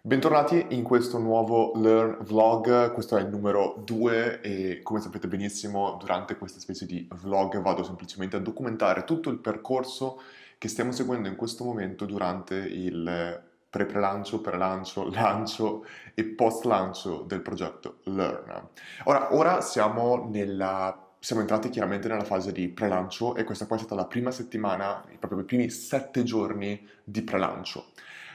Bentornati in questo nuovo Learn Vlog, questo è il numero 2 e come sapete benissimo durante questa specie di vlog vado semplicemente a documentare tutto il percorso che stiamo seguendo in questo momento durante il pre-prelancio, pre-lancio, lancio e post-lancio del progetto Learn. Ora, ora siamo nella siamo entrati chiaramente nella fase di pre-lancio e questa qua è stata la prima settimana, proprio i primi sette giorni di pre-lancio.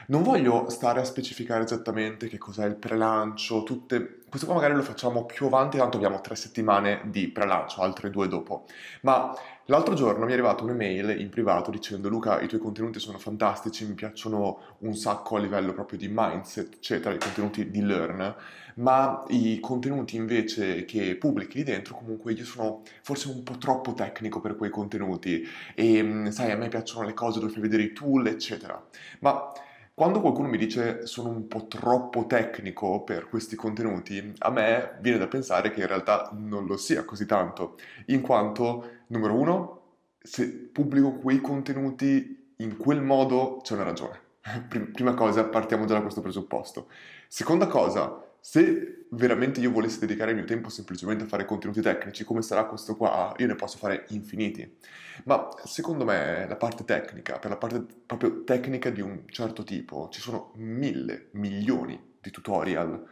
Non voglio stare a specificare esattamente che cos'è il prelancio, tutte... questo qua magari lo facciamo più avanti, tanto abbiamo tre settimane di prelancio, altre due dopo. Ma l'altro giorno mi è arrivata un'email in privato dicendo Luca, i tuoi contenuti sono fantastici, mi piacciono un sacco a livello proprio di mindset, eccetera, i contenuti di Learn, ma i contenuti invece che pubblichi lì dentro comunque io sono forse un po' troppo tecnico per quei contenuti e sai, a me piacciono le cose dove fai vedere i tool, eccetera. Ma quando qualcuno mi dice sono un po' troppo tecnico per questi contenuti, a me viene da pensare che in realtà non lo sia così tanto, in quanto, numero uno, se pubblico quei contenuti in quel modo c'è una ragione. Prima cosa, partiamo già da questo presupposto. Seconda cosa, se veramente io volessi dedicare il mio tempo semplicemente a fare contenuti tecnici, come sarà questo qua, io ne posso fare infiniti. Ma secondo me la parte tecnica, per la parte proprio tecnica di un certo tipo, ci sono mille, milioni di tutorial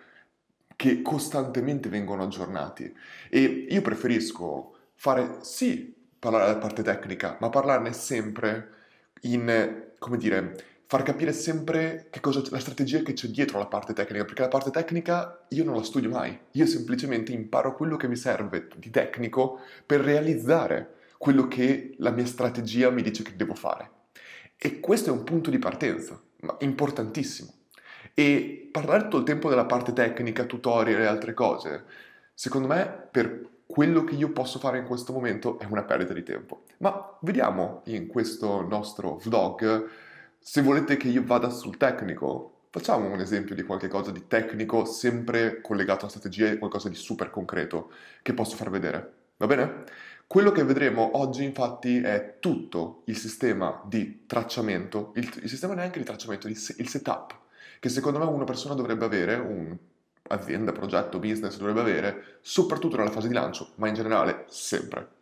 che costantemente vengono aggiornati e io preferisco fare sì parlare della parte tecnica, ma parlarne sempre in, come dire, far capire sempre che cosa, la strategia che c'è dietro la parte tecnica, perché la parte tecnica io non la studio mai, io semplicemente imparo quello che mi serve di tecnico per realizzare quello che la mia strategia mi dice che devo fare. E questo è un punto di partenza, importantissimo. E parlare tutto il tempo della parte tecnica, tutorial e altre cose, secondo me per quello che io posso fare in questo momento è una perdita di tempo. Ma vediamo in questo nostro vlog se volete che io vada sul tecnico, facciamo un esempio di qualche cosa di tecnico sempre collegato alla strategia e qualcosa di super concreto che posso far vedere. Va bene? Quello che vedremo oggi infatti è tutto il sistema di tracciamento, il, il sistema neanche di tracciamento, il, il setup, che secondo me una persona dovrebbe avere, un'azienda, progetto, business dovrebbe avere, soprattutto nella fase di lancio, ma in generale sempre.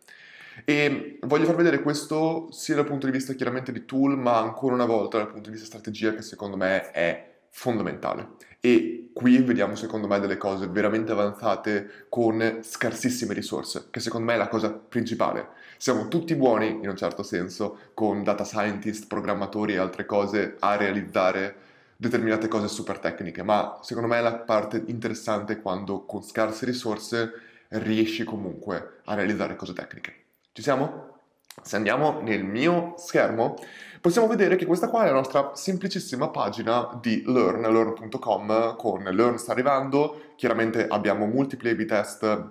E voglio far vedere questo sia dal punto di vista chiaramente di tool, ma ancora una volta dal punto di vista strategia che secondo me è fondamentale. E qui vediamo secondo me delle cose veramente avanzate con scarsissime risorse, che secondo me è la cosa principale. Siamo tutti buoni, in un certo senso, con data scientist, programmatori e altre cose a realizzare determinate cose super tecniche, ma secondo me la parte interessante è quando con scarse risorse riesci comunque a realizzare cose tecniche. Ci siamo? Se andiamo nel mio schermo, possiamo vedere che questa qua è la nostra semplicissima pagina di Learn, learn.com, con Learn sta arrivando, chiaramente abbiamo multipli A-B test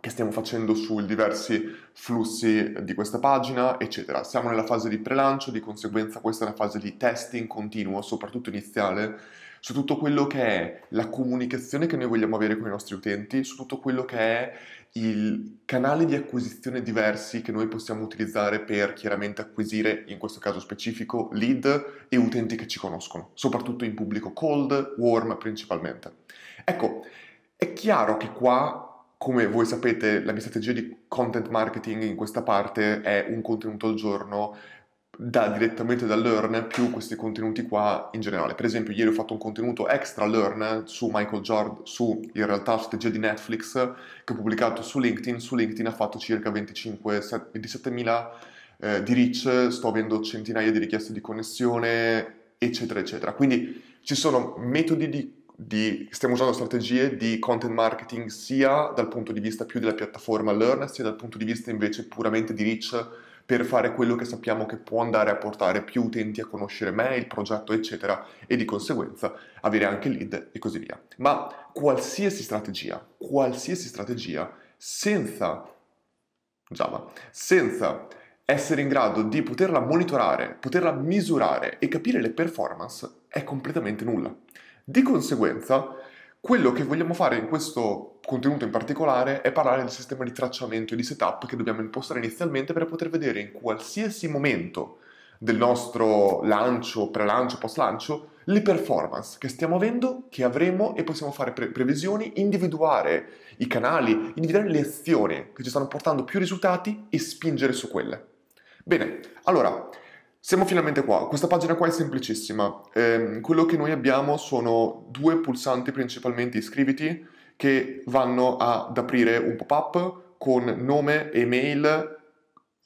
che stiamo facendo su diversi flussi di questa pagina, eccetera. Siamo nella fase di prelancio, di conseguenza questa è una fase di testing continuo, soprattutto iniziale, su tutto quello che è la comunicazione che noi vogliamo avere con i nostri utenti, su tutto quello che è il canale di acquisizione diversi che noi possiamo utilizzare per chiaramente acquisire, in questo caso specifico, lead e utenti che ci conoscono, soprattutto in pubblico cold, warm principalmente. Ecco, è chiaro che qua, come voi sapete, la mia strategia di content marketing in questa parte è un contenuto al giorno da, direttamente da Learn più questi contenuti qua in generale. Per esempio, ieri ho fatto un contenuto extra Learn su Michael Jordan, su in realtà strategia di Netflix che ho pubblicato su LinkedIn. Su LinkedIn ha fatto circa 25, 27.000 eh, di reach, sto avendo centinaia di richieste di connessione, eccetera, eccetera. Quindi ci sono metodi di di, stiamo usando strategie di content marketing sia dal punto di vista più della piattaforma Learn, sia dal punto di vista invece puramente di reach per fare quello che sappiamo che può andare a portare più utenti a conoscere me, il progetto, eccetera, e di conseguenza avere anche lead e così via. Ma qualsiasi strategia, qualsiasi strategia, senza Java, senza essere in grado di poterla monitorare, poterla misurare e capire le performance, è completamente nulla. Di conseguenza, quello che vogliamo fare in questo contenuto in particolare è parlare del sistema di tracciamento e di setup che dobbiamo impostare inizialmente per poter vedere in qualsiasi momento del nostro lancio, pre-lancio, post-lancio, le performance che stiamo avendo, che avremo e possiamo fare pre- previsioni, individuare i canali, individuare le azioni che ci stanno portando più risultati e spingere su quelle. Bene, allora, siamo finalmente qua. Questa pagina qua è semplicissima. Eh, quello che noi abbiamo sono due pulsanti principalmente iscriviti che vanno ad aprire un pop-up con nome, email,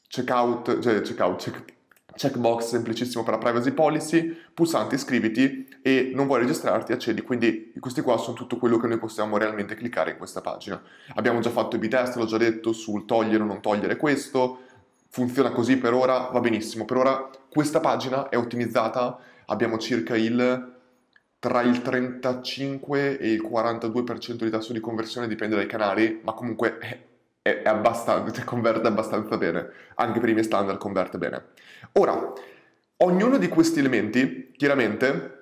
checkout, cioè checkout, check, checkbox semplicissimo per la privacy policy, pulsante iscriviti e non vuoi registrarti, accedi. Quindi questi qua sono tutto quello che noi possiamo realmente cliccare in questa pagina. Abbiamo già fatto i b-test, l'ho già detto, sul togliere o non togliere questo, funziona così per ora, va benissimo. Per ora questa pagina è ottimizzata, abbiamo circa il tra il 35 e il 42% di tasso di conversione, dipende dai canali, ma comunque è è, è abbastanza, cioè converte abbastanza bene, anche per i miei standard converte bene. Ora, ognuno di questi elementi, chiaramente,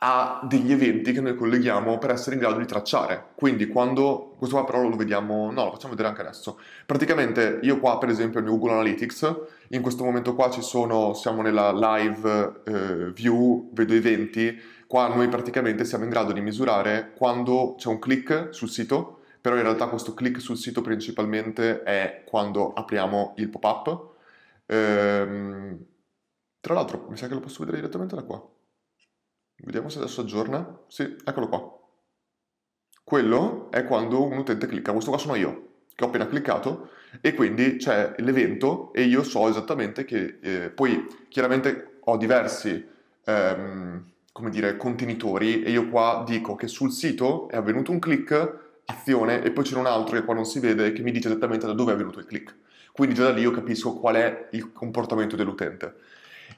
ha degli eventi che noi colleghiamo per essere in grado di tracciare. Quindi quando, questo qua però lo vediamo, no, lo facciamo vedere anche adesso. Praticamente io qua per esempio nel Google Analytics, in questo momento qua ci sono, siamo nella live eh, view, vedo eventi, qua noi praticamente siamo in grado di misurare quando c'è un click sul sito, però in realtà questo click sul sito principalmente è quando apriamo il pop-up. Ehm, tra l'altro, mi sa che lo posso vedere direttamente da qua. Vediamo se adesso aggiorna. Sì, eccolo qua. Quello è quando un utente clicca. Questo qua sono io, che ho appena cliccato, e quindi c'è l'evento e io so esattamente che... Eh, poi, chiaramente, ho diversi... Ehm, come dire, contenitori e io qua dico che sul sito è avvenuto un click azione e poi c'è un altro che qua non si vede che mi dice esattamente da dove è venuto il click. Quindi già da lì io capisco qual è il comportamento dell'utente.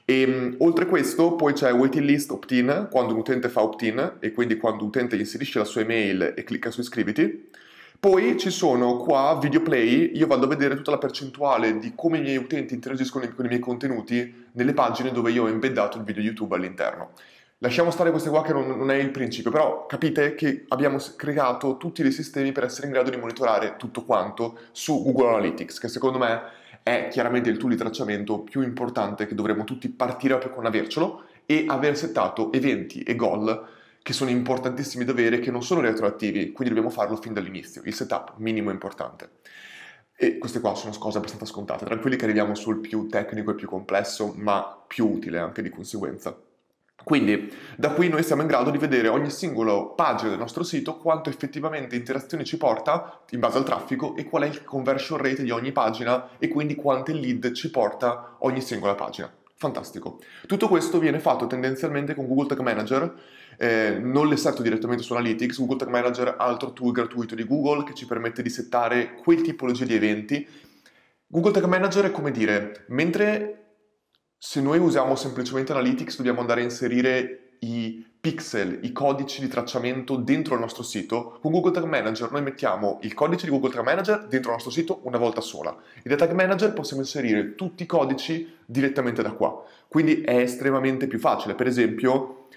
E um, oltre questo poi c'è waiting list opt-in, quando un utente fa opt-in e quindi quando l'utente inserisce la sua email e clicca su iscriviti. Poi ci sono qua video play, io vado a vedere tutta la percentuale di come i miei utenti interagiscono con i miei contenuti nelle pagine dove io ho embeddato il video YouTube all'interno. Lasciamo stare queste qua che non, non, è il principio, però capite che abbiamo creato tutti dei sistemi per essere in grado di monitorare tutto quanto su Google Analytics, che secondo me è chiaramente il tool di tracciamento più importante che dovremmo tutti partire proprio con avercelo e aver settato eventi e goal che sono importantissimi da avere, che non sono retroattivi, quindi dobbiamo farlo fin dall'inizio, il setup minimo importante. E queste qua sono cose abbastanza scontate, tranquilli che arriviamo sul più tecnico e più complesso, ma più utile anche di conseguenza. Quindi da qui noi siamo in grado di vedere ogni singola pagina del nostro sito, quanto effettivamente interazioni ci porta in base al traffico e qual è il conversion rate di ogni pagina e quindi quante lead ci porta ogni singola pagina. Fantastico. Tutto questo viene fatto tendenzialmente con Google Tag Manager, eh, non le setto direttamente su Analytics, Google Tag Manager è altro tool gratuito di Google che ci permette di settare quel tipologia di eventi. Google Tag Manager è come dire, mentre se noi usiamo semplicemente Analytics dobbiamo andare a inserire i pixel, i codici di tracciamento dentro il nostro sito, con Google Tag Manager noi mettiamo il codice di Google Tag Manager dentro il nostro sito una volta sola. E da Tag Manager possiamo inserire tutti i codici direttamente da qua. Quindi è estremamente più facile. Per esempio,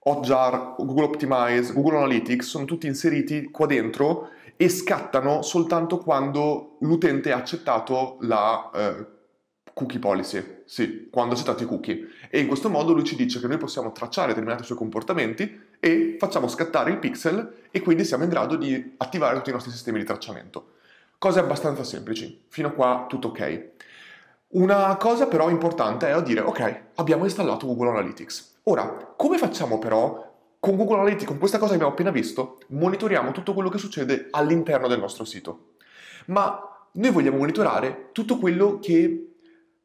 Hotjar, Google Optimize, Google Analytics sono tutti inseriti qua dentro e scattano soltanto quando l'utente ha accettato la eh, cookie policy, sì, quando accettate i cookie. E in questo modo lui ci dice che noi possiamo tracciare determinati suoi comportamenti e facciamo scattare il pixel e quindi siamo in grado di attivare tutti i nostri sistemi di tracciamento. Cose abbastanza semplici, fino a qua tutto ok. Una cosa però importante è dire, ok, abbiamo installato Google Analytics. Ora, come facciamo però con Google Analytics, con questa cosa che abbiamo appena visto, monitoriamo tutto quello che succede all'interno del nostro sito. Ma noi vogliamo monitorare tutto quello che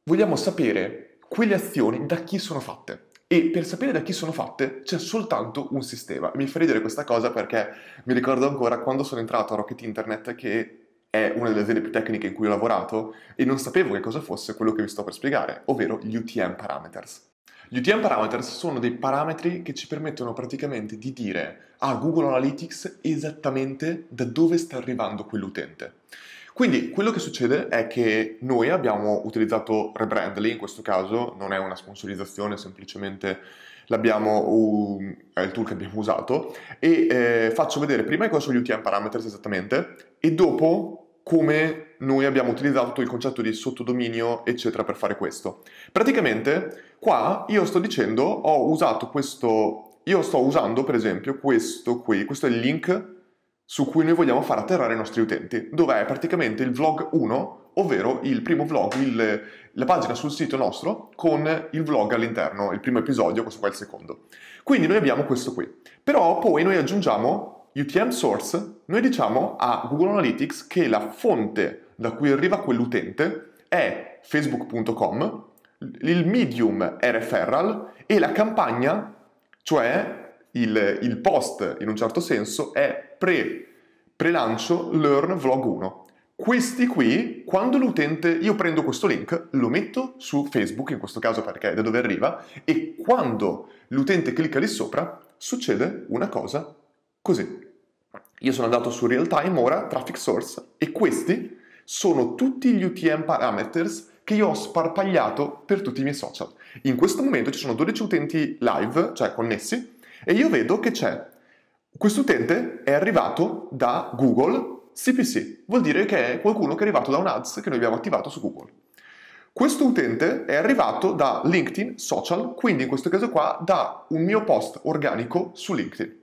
vogliamo sapere quelle azioni da chi sono fatte. E per sapere da chi sono fatte c'è soltanto un sistema. Mi fa ridere questa cosa perché mi ricordo ancora quando sono entrato a Rocket Internet che è una delle aziende più tecniche in cui ho lavorato e non sapevo che cosa fosse quello che vi sto per spiegare, ovvero gli UTM parameters. Gli UTM parameters sono dei parametri che ci permettono praticamente di dire a Google Analytics esattamente da dove sta arrivando quell'utente. Quindi quello che succede è che noi abbiamo utilizzato Rebrandly, in questo caso non è una sponsorizzazione, semplicemente l'abbiamo, è il tool che abbiamo usato e eh, faccio vedere prima cosa sono gli UTM parameters esattamente e dopo come noi abbiamo utilizzato il concetto di sottodominio eccetera per fare questo. Praticamente qua io sto dicendo ho usato questo io sto usando per esempio questo qui, questo è il link su cui noi vogliamo far atterrare i nostri utenti, dove è praticamente il vlog 1, ovvero il primo vlog, il, la pagina sul sito nostro con il vlog all'interno, il primo episodio, questo qua è il secondo. Quindi noi abbiamo questo qui. Però poi noi aggiungiamo UTM source, noi diciamo a Google Analytics che la fonte da cui arriva quell'utente è facebook.com, il medium è referral e la campagna, cioè il, il post in un certo senso, è pre, pre-lancio Learn Vlog 1. Questi qui, quando l'utente, io prendo questo link, lo metto su Facebook, in questo caso perché è da dove arriva, e quando l'utente clicca lì sopra, succede una cosa così. Io sono andato su real time ora, traffic source, e questi sono tutti gli UTM parameters che io ho sparpagliato per tutti i miei social. In questo momento ci sono 12 utenti live, cioè connessi, e io vedo che c'è questo utente è arrivato da Google CPC, vuol dire che è qualcuno che è arrivato da un ads che noi abbiamo attivato su Google. Questo utente è arrivato da LinkedIn Social, quindi in questo caso qua da un mio post organico su LinkedIn.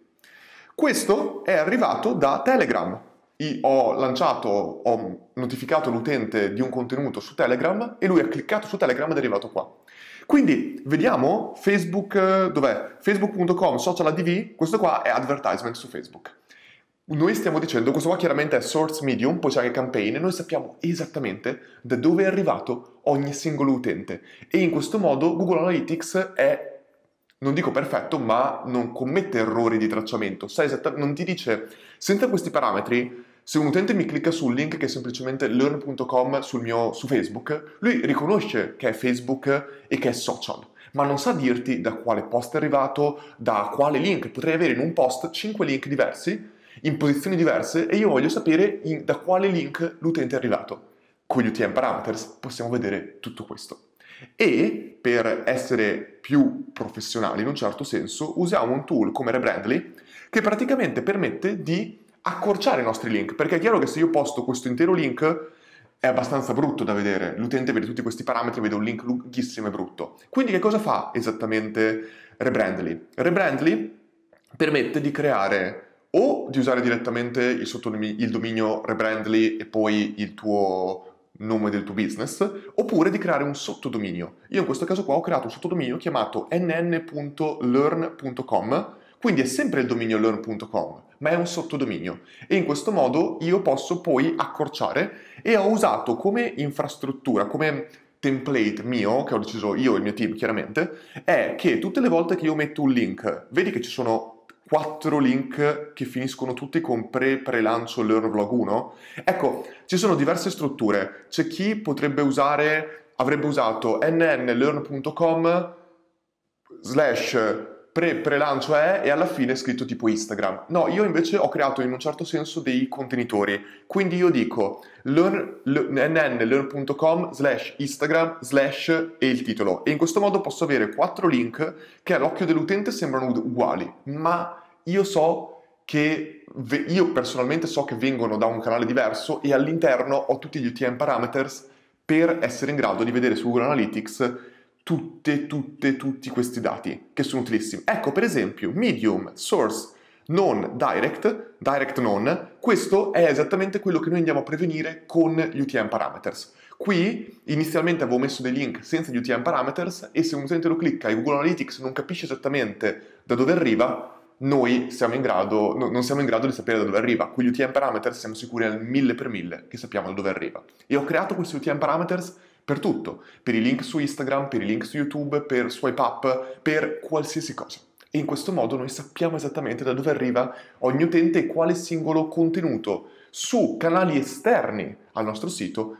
Questo è arrivato da Telegram. Io ho lanciato, ho notificato l'utente di un contenuto su Telegram e lui ha cliccato su Telegram ed è arrivato qua. Quindi vediamo Facebook, dov'è? Facebook.com social ADV, questo qua è advertisement su Facebook. Noi stiamo dicendo, questo qua chiaramente è source medium, poi c'è anche campaign, e noi sappiamo esattamente da dove è arrivato ogni singolo utente. E in questo modo Google Analytics è, non dico perfetto, ma non commette errori di tracciamento. Sa esattamente, non ti dice, senza questi parametri, se un utente mi clicca sul link che è semplicemente learn.com sul mio, su Facebook, lui riconosce che è Facebook e che è social, ma non sa dirti da quale post è arrivato, da quale link. Potrei avere in un post 5 link diversi, in posizioni diverse, e io voglio sapere in, da quale link l'utente è arrivato. Con gli UTM parameters possiamo vedere tutto questo. E per essere più professionali in un certo senso, usiamo un tool come Rebrandly che praticamente permette di accorciare i nostri link, perché è chiaro che se io posto questo intero link è abbastanza brutto da vedere, l'utente vede tutti questi parametri, vede un link lunghissimo e brutto. Quindi che cosa fa esattamente Rebrandly? Rebrandly permette di creare o di usare direttamente il, il dominio Rebrandly e poi il tuo nome del tuo business, oppure di creare un sottodominio. Io in questo caso qua ho creato un sottodominio chiamato nn.learn.com quindi è sempre il dominio learn.com, ma è un sottodominio e in questo modo io posso poi accorciare e ho usato come infrastruttura, come template mio, che ho deciso io e il mio team chiaramente, è che tutte le volte che io metto un link, vedi che ci sono quattro link che finiscono tutti con pre pre-lancio Learn Vlog 1? Ecco, ci sono diverse strutture. C'è chi potrebbe usare, avrebbe usato nnlearn.com slash pre, pre-lancio è e alla fine è scritto tipo Instagram. No, io invece ho creato in un certo senso dei contenitori. Quindi io dico learn, nnlearn.com slash Instagram slash e il titolo. E in questo modo posso avere quattro link che all'occhio dell'utente sembrano uguali, ma io so che io personalmente so che vengono da un canale diverso e all'interno ho tutti gli UTM parameters per essere in grado di vedere su Google Analytics tutte, tutte, tutti questi dati che sono utilissimi. Ecco per esempio medium, source, non direct, direct non, questo è esattamente quello che noi andiamo a prevenire con gli UTM parameters. Qui inizialmente avevo messo dei link senza gli UTM parameters e se un utente lo clicca e Google Analytics non capisce esattamente da dove arriva, noi siamo grado, no, non siamo in grado di sapere da dove arriva. Con gli UTM parameters siamo sicuri al mille per mille che sappiamo da dove arriva. E ho creato questi UTM parameters per tutto, per i link su Instagram, per i link su YouTube, per swipe up, per qualsiasi cosa. E in questo modo noi sappiamo esattamente da dove arriva ogni utente e quale singolo contenuto su canali esterni al nostro sito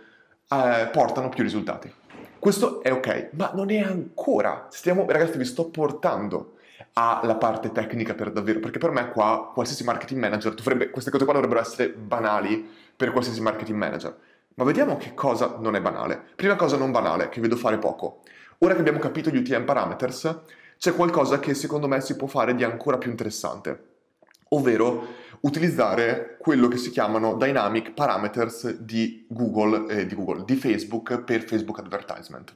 eh, portano più risultati. Questo è ok, ma non è ancora. Stiamo, ragazzi, vi sto portando alla parte tecnica per davvero, perché per me qua qualsiasi marketing manager dovrebbe, queste cose qua dovrebbero essere banali per qualsiasi marketing manager. Ma vediamo che cosa non è banale. Prima cosa non banale, che vedo fare poco. Ora che abbiamo capito gli UTM parameters, c'è qualcosa che secondo me si può fare di ancora più interessante, ovvero utilizzare quello che si chiamano dynamic parameters di Google, eh, di, Google di Facebook per Facebook advertisement.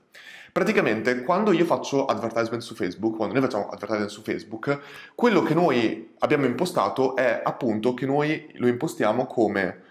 Praticamente quando io faccio advertisement su Facebook, quando noi facciamo advertisement su Facebook, quello che noi abbiamo impostato è appunto che noi lo impostiamo come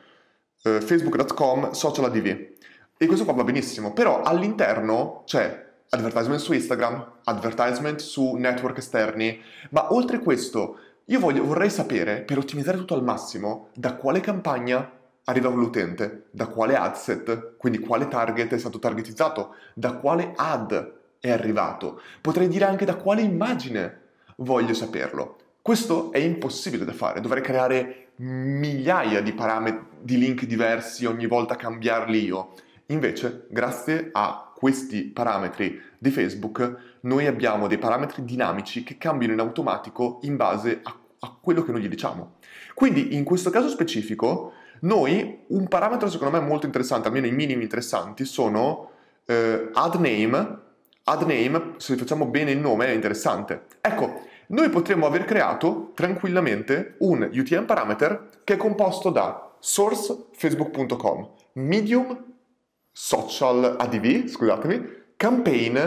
eh, facebook.com social adv. E questo qua va benissimo, però all'interno c'è advertisement su Instagram, advertisement su network esterni, ma oltre questo io voglio, vorrei sapere, per ottimizzare tutto al massimo, da quale campagna arriva l'utente, da quale ad set, quindi quale target è stato targetizzato, da quale ad è arrivato. Potrei dire anche da quale immagine voglio saperlo. Questo è impossibile da fare, dovrei creare migliaia di parametri, di link diversi, ogni volta cambiarli io. Invece, grazie a questi parametri di Facebook, noi abbiamo dei parametri dinamici che cambiano in automatico in base a, a quello che noi gli diciamo. Quindi, in questo caso specifico, noi, un parametro secondo me molto interessante, almeno i minimi interessanti, sono eh, add name. Add name, se facciamo bene il nome, è interessante. Ecco, noi potremmo aver creato tranquillamente un UTM parameter che è composto da source facebook.com, medium social adv, scusatemi, campaign,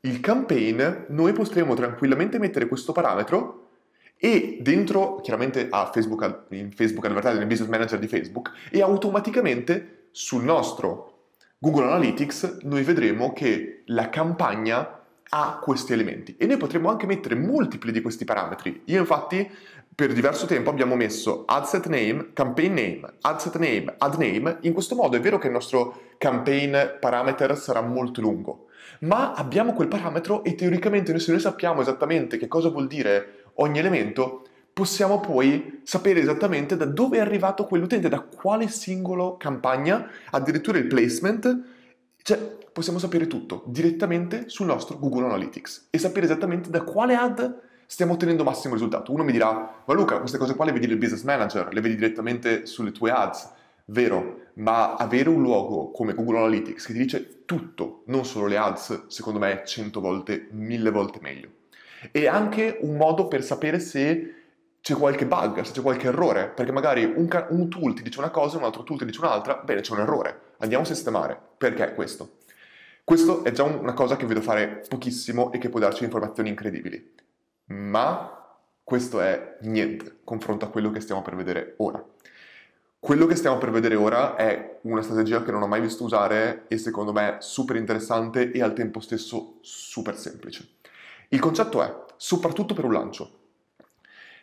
il campaign, noi potremmo tranquillamente mettere questo parametro e dentro, chiaramente a Facebook, in Facebook Advertising, nel Business Manager di Facebook, e automaticamente sul nostro Google Analytics noi vedremo che la campagna ha questi elementi e noi potremmo anche mettere multipli di questi parametri. Io infatti per diverso tempo abbiamo messo ad set name, campaign name, ad set name, add name. In questo modo è vero che il nostro campaign parameter sarà molto lungo, ma abbiamo quel parametro e teoricamente se noi sappiamo esattamente che cosa vuol dire ogni elemento, possiamo poi sapere esattamente da dove è arrivato quell'utente, da quale singolo campagna, addirittura il placement, cioè possiamo sapere tutto direttamente sul nostro Google Analytics e sapere esattamente da quale ad stiamo ottenendo massimo risultato. Uno mi dirà, ma Luca, queste cose qua le vedi nel business manager, le vedi direttamente sulle tue ads. Vero, ma avere un luogo come Google Analytics che ti dice tutto, non solo le ads, secondo me è 100 volte, 1000 volte meglio. E anche un modo per sapere se c'è qualche bug, se c'è qualche errore, perché magari un, ca- un tool ti dice una cosa, un altro tool ti dice un'altra, bene, c'è un errore, andiamo a sistemare. Perché questo? Questo è già una cosa che vedo fare pochissimo e che può darci informazioni incredibili ma questo è niente confronto a quello che stiamo per vedere ora. Quello che stiamo per vedere ora è una strategia che non ho mai visto usare e secondo me super interessante e al tempo stesso super semplice. Il concetto è, soprattutto per un lancio,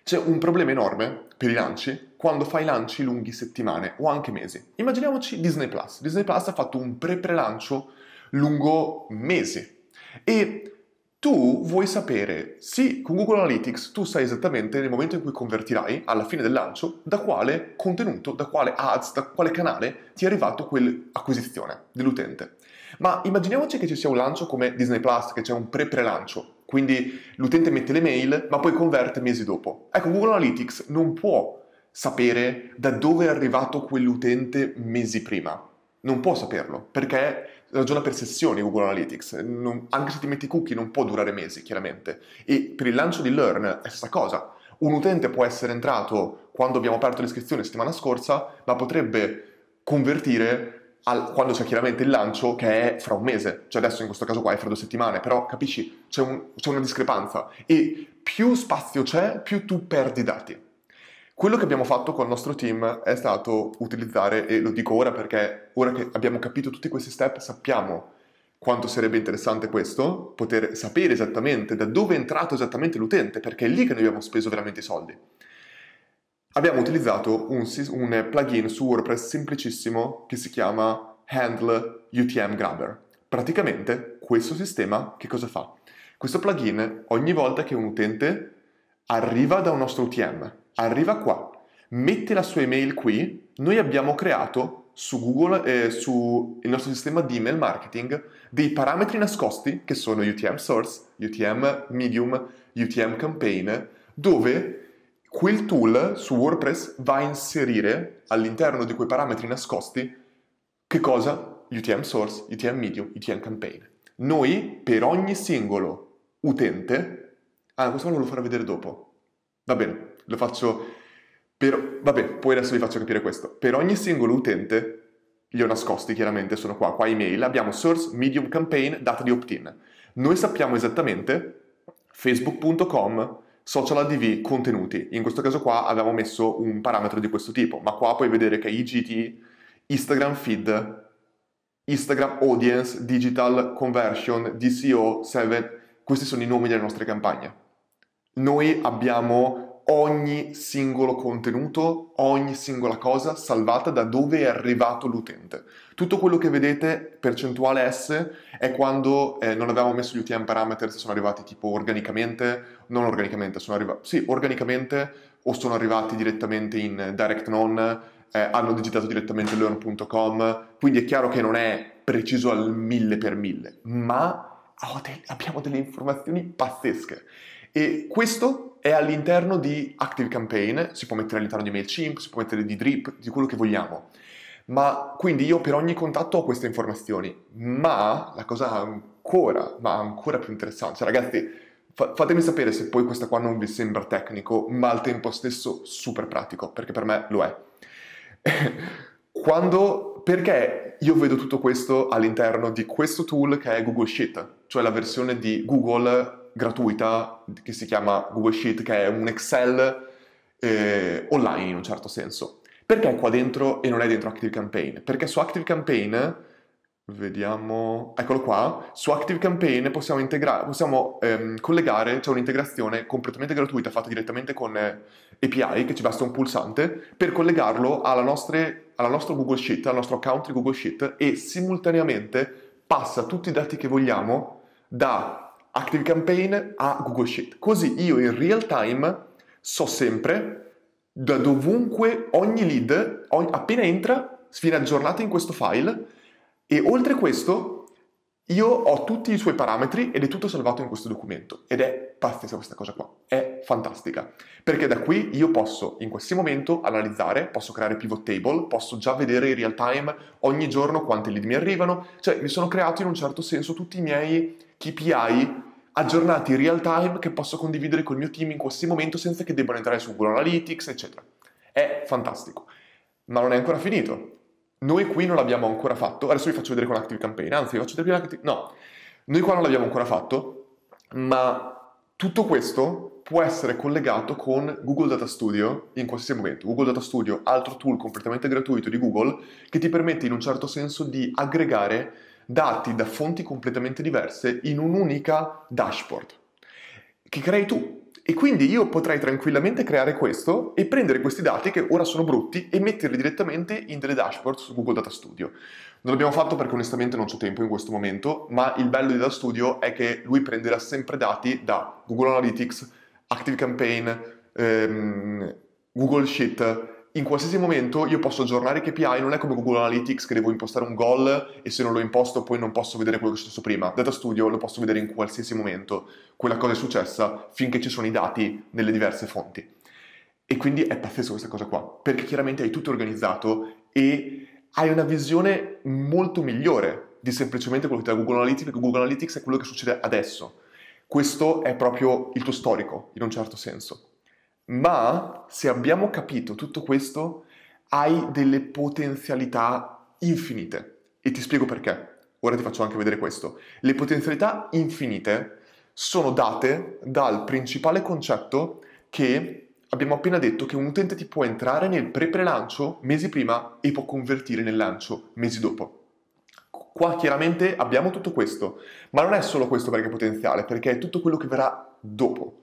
c'è un problema enorme per i lanci quando fai lanci lunghi settimane o anche mesi. Immaginiamoci Disney Plus. Disney Plus ha fatto un pre-pre-lancio lungo mesi e tu vuoi sapere, sì, con Google Analytics tu sai esattamente nel momento in cui convertirai, alla fine del lancio, da quale contenuto, da quale ads, da quale canale ti è arrivato quell'acquisizione dell'utente. Ma immaginiamoci che ci sia un lancio come Disney Plus, che c'è un pre-pre-lancio, quindi l'utente mette le mail, ma poi converte mesi dopo. Ecco, Google Analytics non può sapere da dove è arrivato quell'utente mesi prima. Non può saperlo, perché ragiona per sessioni Google Analytics, non, anche se ti metti cookie non può durare mesi, chiaramente. E per il lancio di Learn è la stessa cosa. Un utente può essere entrato quando abbiamo aperto l'iscrizione settimana scorsa, ma potrebbe convertire al, quando c'è chiaramente il lancio che è fra un mese, cioè adesso in questo caso qua è fra due settimane, però capisci, c'è, un, c'è una discrepanza e più spazio c'è, più tu perdi dati. Quello che abbiamo fatto con il nostro team è stato utilizzare, e lo dico ora perché ora che abbiamo capito tutti questi step sappiamo quanto sarebbe interessante questo, poter sapere esattamente da dove è entrato esattamente l'utente, perché è lì che noi abbiamo speso veramente i soldi. Abbiamo utilizzato un, un plugin su WordPress semplicissimo che si chiama Handle UTM Grabber. Praticamente questo sistema che cosa fa? Questo plugin ogni volta che un utente arriva da un nostro UTM, arriva qua, mette la sua email qui, noi abbiamo creato su Google, eh, sul nostro sistema di email marketing, dei parametri nascosti che sono UTM source, UTM medium, UTM campaign, dove quel tool su WordPress va a inserire all'interno di quei parametri nascosti che cosa? UTM source, UTM medium, UTM campaign. Noi per ogni singolo utente, ah questo lo farò vedere dopo, va bene, lo faccio per... Vabbè, poi adesso vi faccio capire questo. Per ogni singolo utente li ho nascosti chiaramente, sono qua, qua email, abbiamo source, medium, campaign, data di opt-in. Noi sappiamo esattamente facebook.com, social ADV, contenuti. In questo caso qua abbiamo messo un parametro di questo tipo, ma qua puoi vedere che IGT, Instagram feed, Instagram audience, digital conversion, DCO, 7, questi sono i nomi delle nostre campagne. Noi abbiamo ogni singolo contenuto, ogni singola cosa salvata da dove è arrivato l'utente. Tutto quello che vedete, percentuale S, è quando eh, non avevamo messo gli UTM parameters, sono arrivati tipo organicamente, non organicamente, sono arrivati, sì, organicamente o sono arrivati direttamente in direct non, eh, hanno digitato direttamente learn.com, quindi è chiaro che non è preciso al mille per mille, ma abbiamo delle informazioni pazzesche. E questo è all'interno di Active Campaign, si può mettere all'interno di MailChimp, si può mettere di Drip, di quello che vogliamo. Ma quindi io per ogni contatto ho queste informazioni, ma la cosa ancora, ma ancora più interessante, cioè ragazzi, fa- fatemi sapere se poi questa qua non vi sembra tecnico, ma al tempo stesso super pratico, perché per me lo è. Quando, perché io vedo tutto questo all'interno di questo tool che è Google Sheet, cioè la versione di Google gratuita che si chiama Google Sheet, che è un Excel eh, online in un certo senso. Perché è qua dentro e non è dentro Active Campaign? Perché su Active Campaign, vediamo, eccolo qua, su Active Campaign possiamo, integrare, possiamo ehm, collegare, c'è cioè un'integrazione completamente gratuita fatta direttamente con eh, API, che ci basta un pulsante, per collegarlo alla, nostre, alla nostra Google Sheet, al nostro account di Google Sheet e simultaneamente passa tutti i dati che vogliamo da Active Campaign a Google Sheet. Così io in real time so sempre da dovunque ogni lead, ogni, appena entra, viene aggiornata in questo file e oltre questo io ho tutti i suoi parametri ed è tutto salvato in questo documento ed è pazzesca questa cosa qua, è fantastica perché da qui io posso in questo momento analizzare, posso creare pivot table, posso già vedere in real time ogni giorno quante lead mi arrivano, cioè mi sono creato in un certo senso tutti i miei KPI aggiornati in real time che posso condividere col mio team in questo momento senza che debbano entrare su Google Analytics, eccetera. È fantastico. Ma non è ancora finito. Noi qui non l'abbiamo ancora fatto. Adesso vi faccio vedere con Active Campaign. Anzi, vi faccio vedere prima che... No, noi qua non l'abbiamo ancora fatto, ma tutto questo può essere collegato con Google Data Studio in qualsiasi momento. Google Data Studio, altro tool completamente gratuito di Google, che ti permette in un certo senso di aggregare dati da fonti completamente diverse in un'unica dashboard che crei tu. E quindi io potrei tranquillamente creare questo e prendere questi dati che ora sono brutti e metterli direttamente in delle dashboard su Google Data Studio. Non l'abbiamo fatto perché onestamente non c'è tempo in questo momento, ma il bello di Data Studio è che lui prenderà sempre dati da Google Analytics, Active Campaign, ehm, Google Sheet, in qualsiasi momento io posso aggiornare i KPI, non è come Google Analytics che devo impostare un goal e se non lo imposto poi non posso vedere quello che è successo prima. Data Studio lo posso vedere in qualsiasi momento, quella cosa è successa finché ci sono i dati nelle diverse fonti. E quindi è pazzesco questa cosa qua, perché chiaramente hai tutto organizzato e hai una visione molto migliore di semplicemente quello che ti dà Google Analytics, perché Google Analytics è quello che succede adesso. Questo è proprio il tuo storico, in un certo senso. Ma se abbiamo capito tutto questo, hai delle potenzialità infinite. E ti spiego perché. Ora ti faccio anche vedere questo. Le potenzialità infinite sono date dal principale concetto che abbiamo appena detto che un utente ti può entrare nel pre-pre-lancio mesi prima e può convertire nel lancio mesi dopo. Qua chiaramente abbiamo tutto questo, ma non è solo questo perché è potenziale, perché è tutto quello che verrà dopo.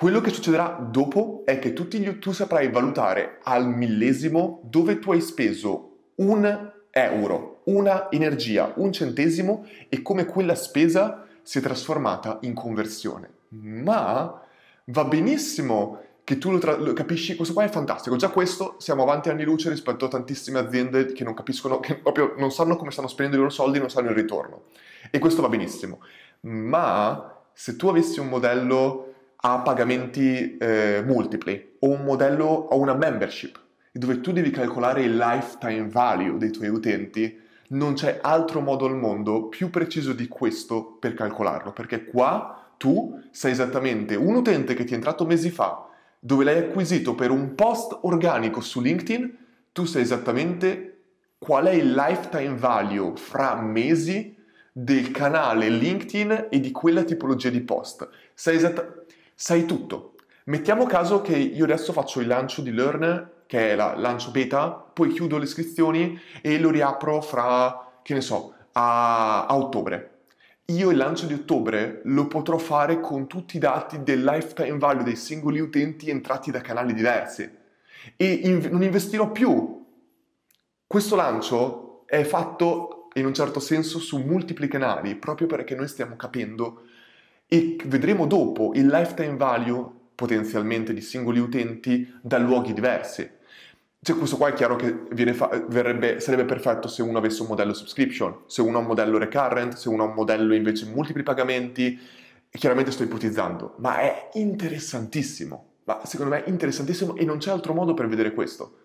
Quello che succederà dopo è che gli, tu saprai valutare al millesimo dove tu hai speso un euro, una energia, un centesimo e come quella spesa si è trasformata in conversione. Ma va benissimo che tu lo, tra- lo, capisci, questo qua è fantastico. Già questo siamo avanti anni luce rispetto a tantissime aziende che non capiscono, che proprio non sanno come stanno spendendo i loro soldi non sanno il ritorno. E questo va benissimo. Ma se tu avessi un modello a pagamenti eh, multipli o un modello o una membership dove tu devi calcolare il lifetime value dei tuoi utenti, non c'è altro modo al mondo più preciso di questo per calcolarlo, perché qua tu sai esattamente un utente che ti è entrato mesi fa, dove l'hai acquisito per un post organico su LinkedIn, tu sai esattamente qual è il lifetime value fra mesi del canale LinkedIn e di quella tipologia di post. Sai, esatta- sai tutto. Mettiamo caso che io adesso faccio il lancio di Learn, che è la lancio beta, poi chiudo le iscrizioni e lo riapro fra, che ne so, a, a ottobre. Io il lancio di ottobre lo potrò fare con tutti i dati del lifetime value dei singoli utenti entrati da canali diversi e in, non investirò più. Questo lancio è fatto in un certo senso su multipli canali proprio perché noi stiamo capendo e vedremo dopo il lifetime value potenzialmente di singoli utenti da luoghi diversi. Cioè, questo qua è chiaro che fa- verrebbe, sarebbe perfetto se uno avesse un modello subscription, se uno ha un modello recurrent, se uno ha un modello invece multipli pagamenti, chiaramente sto ipotizzando, ma è interessantissimo, ma secondo me è interessantissimo e non c'è altro modo per vedere questo.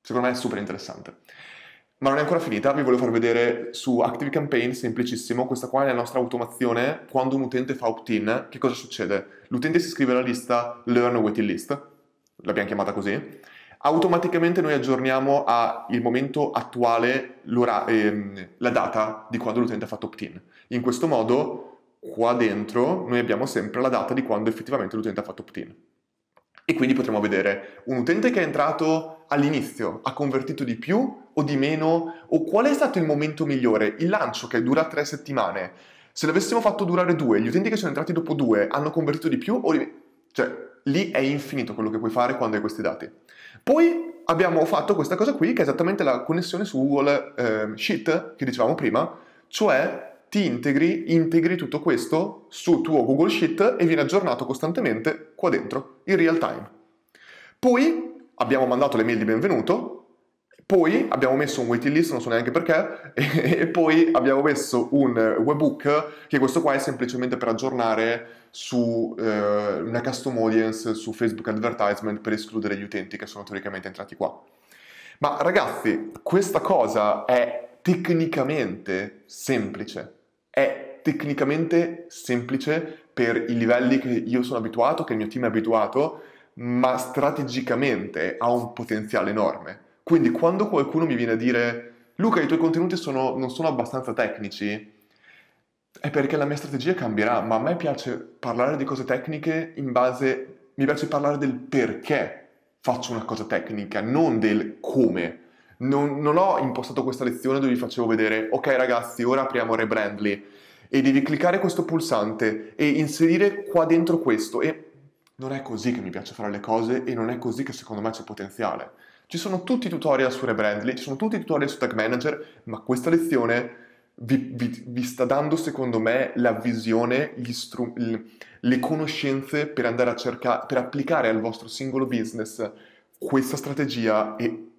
Secondo me è super interessante. Ma non è ancora finita, vi volevo far vedere su Active Campaign, semplicissimo, questa qua è la nostra automazione, quando un utente fa opt-in, che cosa succede? L'utente si iscrive alla lista Learn Waiting List, l'abbiamo chiamata così, automaticamente noi aggiorniamo al momento attuale ehm, la data di quando l'utente ha fatto opt-in. In questo modo, qua dentro, noi abbiamo sempre la data di quando effettivamente l'utente ha fatto opt-in. E quindi potremo vedere un utente che è entrato all'inizio, ha convertito di più o di meno, o qual è stato il momento migliore? Il lancio che dura tre settimane. Se l'avessimo fatto durare due, gli utenti che sono entrati dopo due hanno convertito di più o di... Cioè, lì è infinito quello che puoi fare quando hai questi dati. Poi abbiamo fatto questa cosa qui, che è esattamente la connessione su Google eh, Sheet, che dicevamo prima, cioè ti integri, integri tutto questo su tuo Google Sheet e viene aggiornato costantemente qua dentro, in real time. Poi abbiamo mandato le mail di benvenuto, poi abbiamo messo un waiting list, non so neanche perché, e poi abbiamo messo un webbook, che questo qua è semplicemente per aggiornare su eh, una custom audience su Facebook Advertisement per escludere gli utenti che sono teoricamente entrati qua. Ma ragazzi, questa cosa è tecnicamente semplice, è tecnicamente semplice per i livelli che io sono abituato, che il mio team è abituato, ma strategicamente ha un potenziale enorme. Quindi quando qualcuno mi viene a dire Luca, i tuoi contenuti sono, non sono abbastanza tecnici, è perché la mia strategia cambierà, ma a me piace parlare di cose tecniche in base, mi piace parlare del perché faccio una cosa tecnica, non del come. Non, non ho impostato questa lezione dove vi facevo vedere, ok ragazzi, ora apriamo Rebrandly e devi cliccare questo pulsante e inserire qua dentro questo e non è così che mi piace fare le cose e non è così che secondo me c'è potenziale. Ci sono tutti i tutorial su Rebrandly, ci sono tutti i tutorial su Tag Manager, ma questa lezione vi, vi, vi sta dando, secondo me, la visione, stru- le conoscenze per andare a cercare, per applicare al vostro singolo business questa strategia e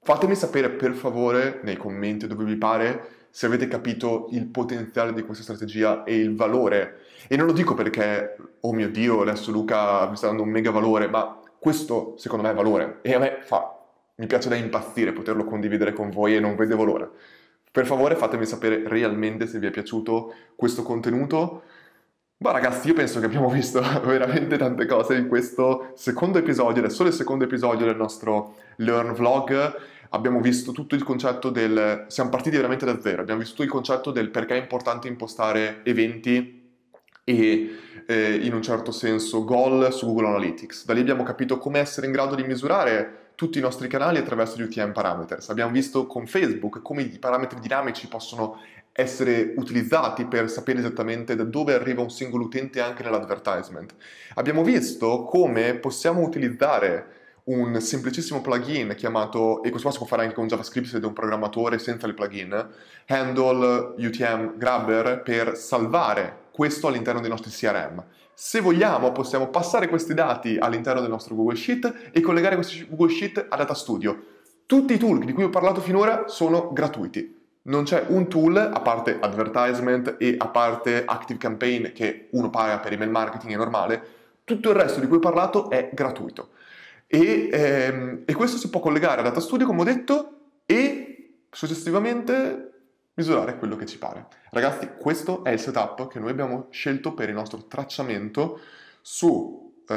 fatemi sapere per favore nei commenti dove vi pare se avete capito il potenziale di questa strategia e il valore. E non lo dico perché, oh mio Dio, adesso Luca mi sta dando un mega valore, ma questo secondo me è valore e a me fa, mi piace da impazzire poterlo condividere con voi e non vedevo l'ora. Per favore fatemi sapere realmente se vi è piaciuto questo contenuto. Ma ragazzi, io penso che abbiamo visto veramente tante cose in questo secondo episodio, è solo il secondo episodio del nostro Learn Vlog. Abbiamo visto tutto il concetto del... siamo partiti veramente da zero, abbiamo visto tutto il concetto del perché è importante impostare eventi e eh, in un certo senso goal su Google Analytics. Da lì abbiamo capito come essere in grado di misurare tutti i nostri canali attraverso gli UTM parameters. Abbiamo visto con Facebook come i parametri dinamici possono essere utilizzati per sapere esattamente da dove arriva un singolo utente anche nell'advertisement. Abbiamo visto come possiamo utilizzare un semplicissimo plugin chiamato, e questo qua si può fare anche con JavaScript se siete un programmatore senza il plugin, Handle UTM Grabber per salvare questo all'interno dei nostri CRM. Se vogliamo possiamo passare questi dati all'interno del nostro Google Sheet e collegare questi Google Sheet a Data Studio. Tutti i tool di cui ho parlato finora sono gratuiti. Non c'è un tool, a parte advertisement e a parte Active Campaign che uno paga per email marketing è normale, tutto il resto di cui ho parlato è gratuito. E, ehm, e questo si può collegare a Data Studio, come ho detto, e successivamente misurare quello che ci pare. Ragazzi, questo è il setup che noi abbiamo scelto per il nostro tracciamento su uh,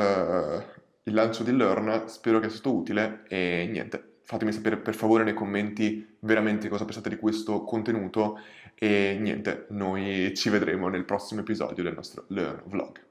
il lancio di Learn, spero che sia stato utile e niente, fatemi sapere per favore nei commenti veramente cosa pensate di questo contenuto e niente, noi ci vedremo nel prossimo episodio del nostro Learn Vlog.